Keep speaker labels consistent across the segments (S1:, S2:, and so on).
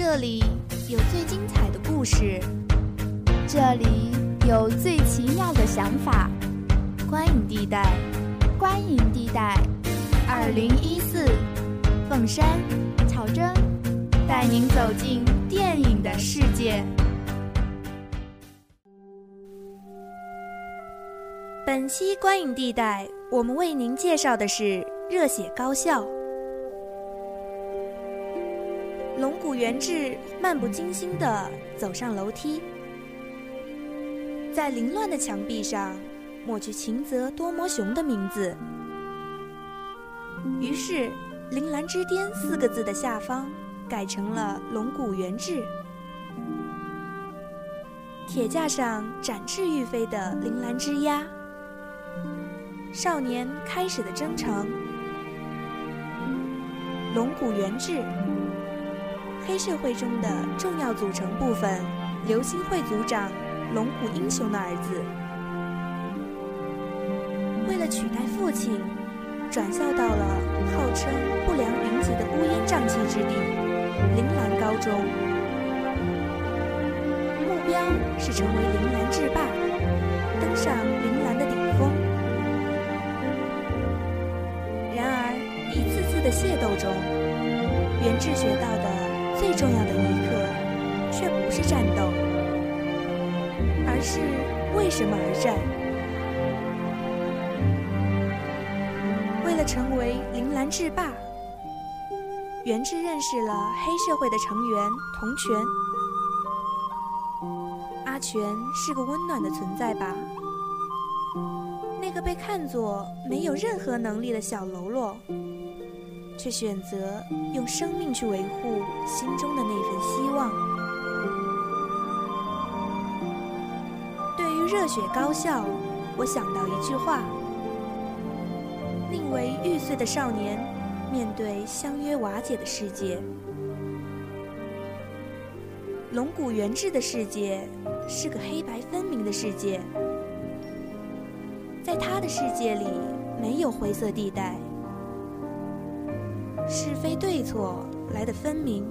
S1: 这里有最精彩的故事，
S2: 这里有最奇妙的想法。
S1: 观影地带，
S2: 观影地带，
S1: 二零一四，凤山、
S2: 草真，
S1: 带您走进电影的世界。本期观影地带，我们为您介绍的是《热血高校》。龙骨元志漫不经心地走上楼梯，在凌乱的墙壁上抹去秦泽多摩雄的名字。于是，“铃兰之巅”四个字的下方改成了“龙骨元志”。铁架上展翅欲飞的铃兰之鸦，少年开始的征程，龙骨元志。黑社会中的重要组成部分，流星会组长龙虎英雄的儿子，为了取代父亲，转校到了号称不良云集的乌烟瘴气之地——铃兰高中，目标是成为铃兰制霸，登上铃兰的顶峰。然而，一次次的械斗中，元志学到的。最重要的一刻，却不是战斗，而是为什么而战。为了成为铃兰制霸，元志认识了黑社会的成员童泉。阿全是个温暖的存在吧？那个被看作没有任何能力的小喽啰。却选择用生命去维护心中的那份希望。对于热血高校，我想到一句话：宁为玉碎的少年，面对相约瓦解的世界。龙骨元志的世界是个黑白分明的世界，在他的世界里没有灰色地带。是非对错来得分明，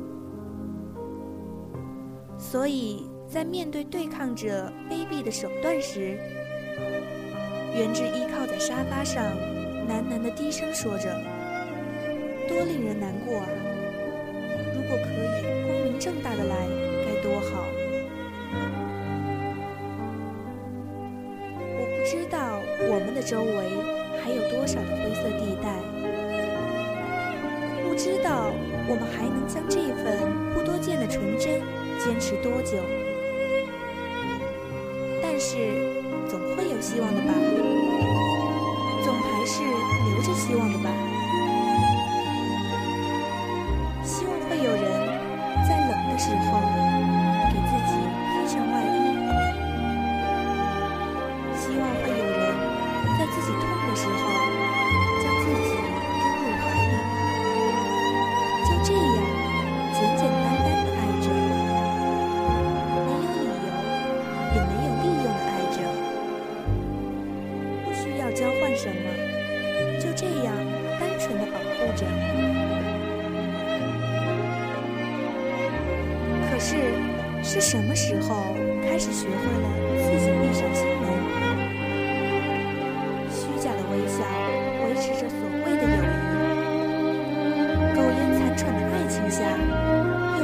S1: 所以在面对对抗者卑鄙的手段时，元志依靠在沙发上，喃喃地低声说着：“多令人难过啊！如果可以光明正大的来，该多好！”我不知道我们的周围还有多少的灰色地带。知道我们还能将这份不多见的纯真坚持多久？但是总会有希望的吧，总还是留着希望的吧。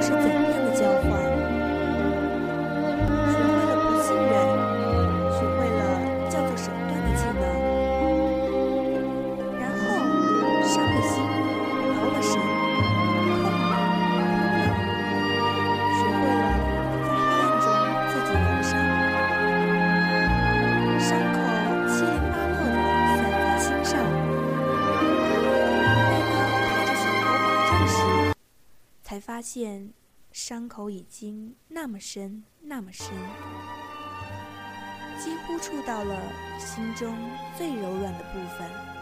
S1: 是怎样现伤口已经那么深，那么深，几乎触到了心中最柔软的部分。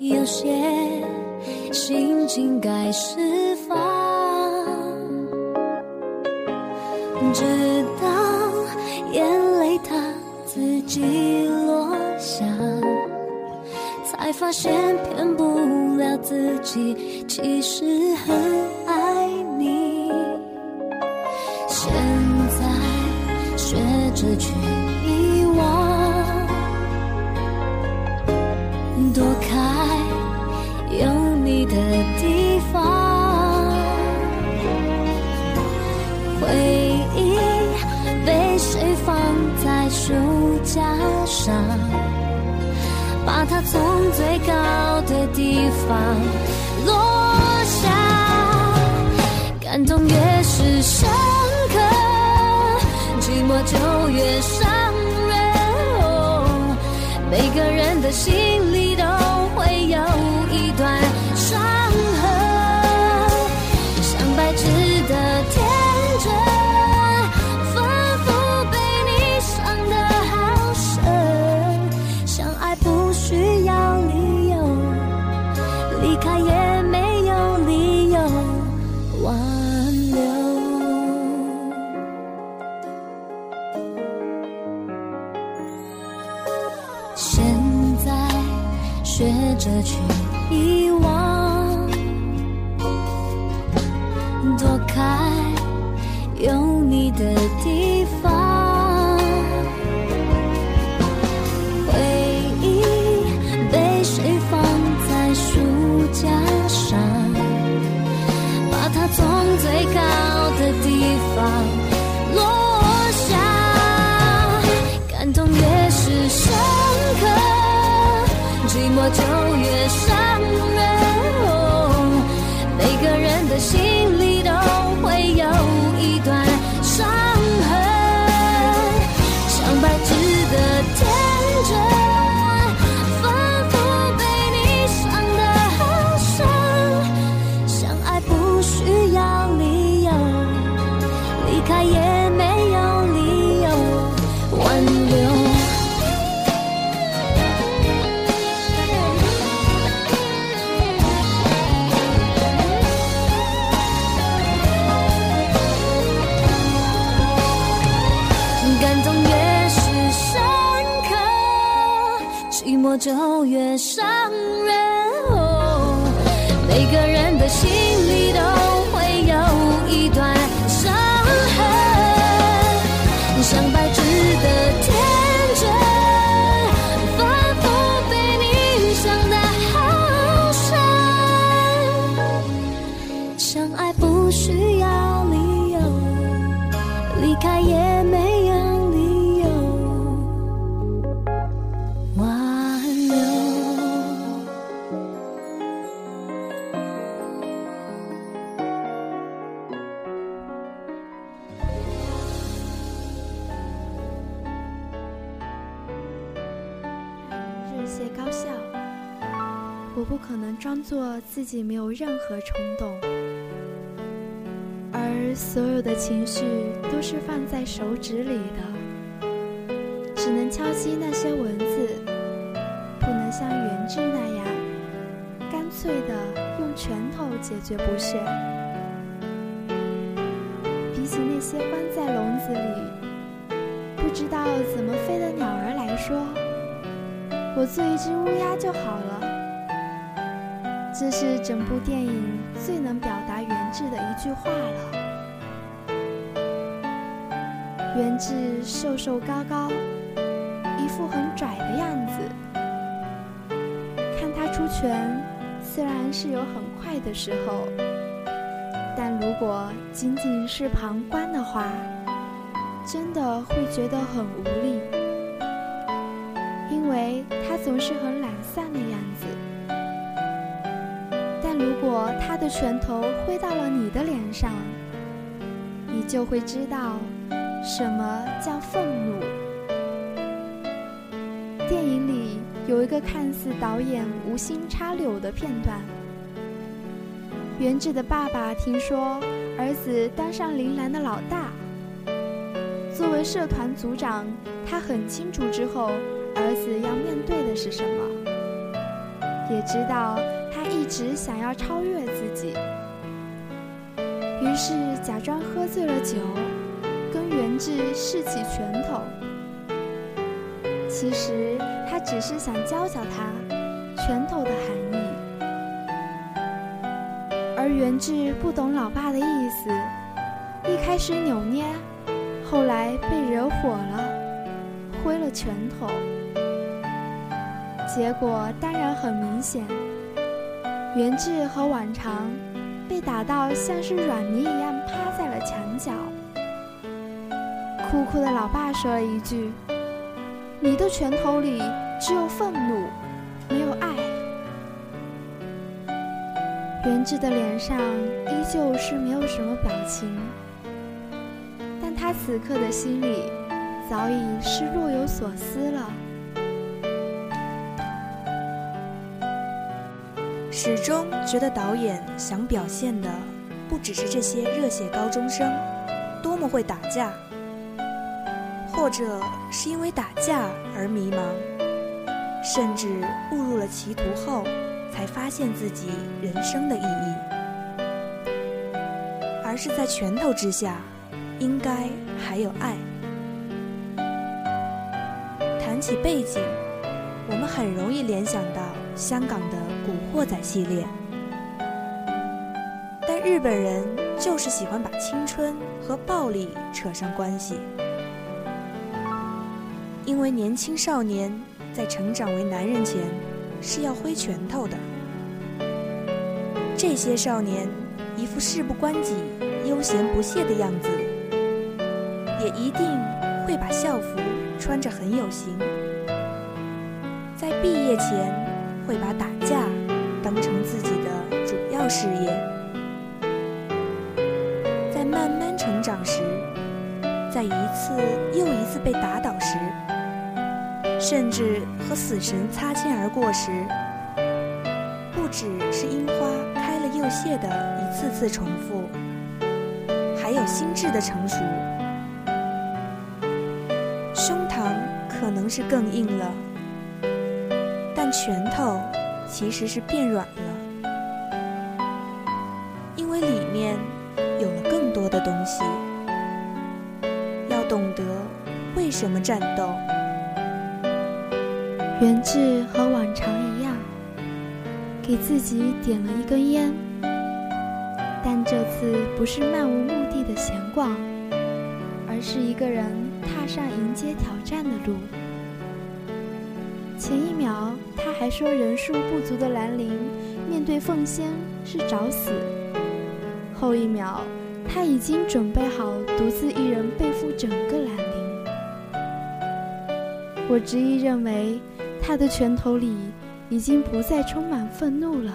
S3: 有些心情该释放，直到眼泪它自己落下，才发现骗不了自己，其实很爱你。现在学着去架上？把它从最高的地方落下，感动越是深刻，寂寞就越伤人。哦每个人的心里就
S2: 些高校，我不可能装作自己没有任何冲动，而所有的情绪都是放在手指里的，只能敲击那些文字，不能像原志那样干脆的用拳头解决不屑。比起那些关在笼子里不知道怎么飞的鸟儿来说，我做一只乌鸦就好了。这是整部电影最能表达原志的一句话了。原志瘦瘦高高，一副很拽的样子。看他出拳，虽然是有很快的时候，但如果仅仅是旁观的话，真的会觉得很无力，总是很懒散的样子。但如果他的拳头挥到了你的脸上，你就会知道什么叫愤怒。电影里有一个看似导演无心插柳的片段。原志的爸爸听说儿子当上铃兰的老大，作为社团组长，他很清楚之后儿子要面对的是什么。也知道他一直想要超越自己，于是假装喝醉了酒，跟元志试起拳头。其实他只是想教教他拳头的含义，而元志不懂老爸的意思，一开始扭捏，后来被惹火了，挥了拳头。结果当然很明显，元志和往常被打到像是软泥一样趴在了墙角。哭哭的老爸说了一句：“你的拳头里只有愤怒，没有爱。”元志的脸上依旧是没有什么表情，但他此刻的心里早已是若有所思了。
S1: 始终觉得导演想表现的不只是这些热血高中生多么会打架，或者是因为打架而迷茫，甚至误入了歧途后才发现自己人生的意义，而是在拳头之下，应该还有爱。谈起背景，我们很容易联想到香港的。古惑仔系列，但日本人就是喜欢把青春和暴力扯上关系，因为年轻少年在成长为男人前是要挥拳头的。这些少年一副事不关己、悠闲不屑的样子，也一定会把校服穿着很有型，在毕业前。会把打架当成自己的主要事业，在慢慢成长时，在一次又一次被打倒时，甚至和死神擦肩而过时，不只是樱花开了又谢的一次次重复，还有心智的成熟，胸膛可能是更硬了。但拳头其实是变软了，因为里面有了更多的东西。要懂得为什么战斗。
S2: 元志和往常一样，给自己点了一根烟，但这次不是漫无目的的闲逛，而是一个人踏上迎接挑战的路。前一秒。他还说人数不足的兰陵面对凤仙是找死。后一秒，他已经准备好独自一人背负整个兰陵。我执意认为，他的拳头里已经不再充满愤怒了。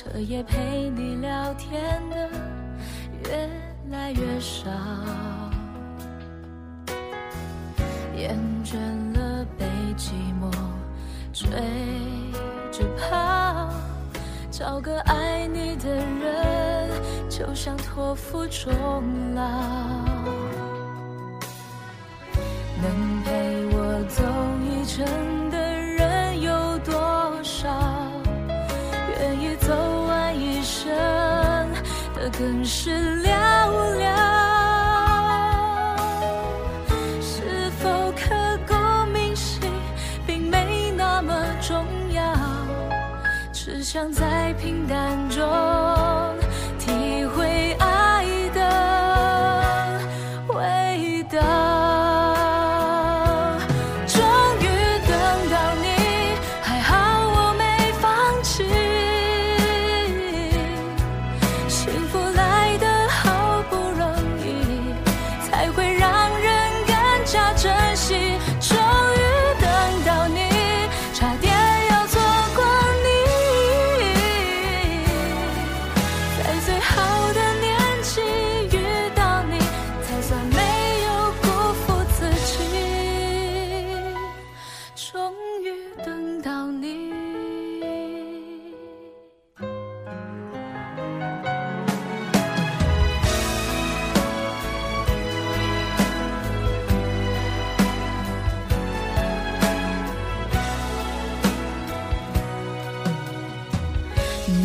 S3: 彻夜陪你聊天的越来越少，厌倦了被寂寞追着跑，找个爱你的人，就像托付终老，能陪我走一程。更是寥寥，是否刻骨铭心，并没那么重要，只想在平淡中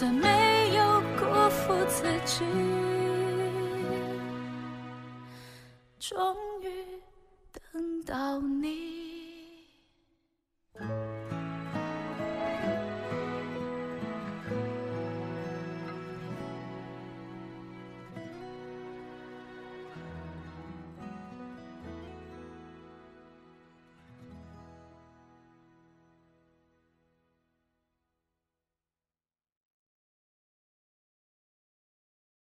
S3: 算没有辜负自己。终于等到你。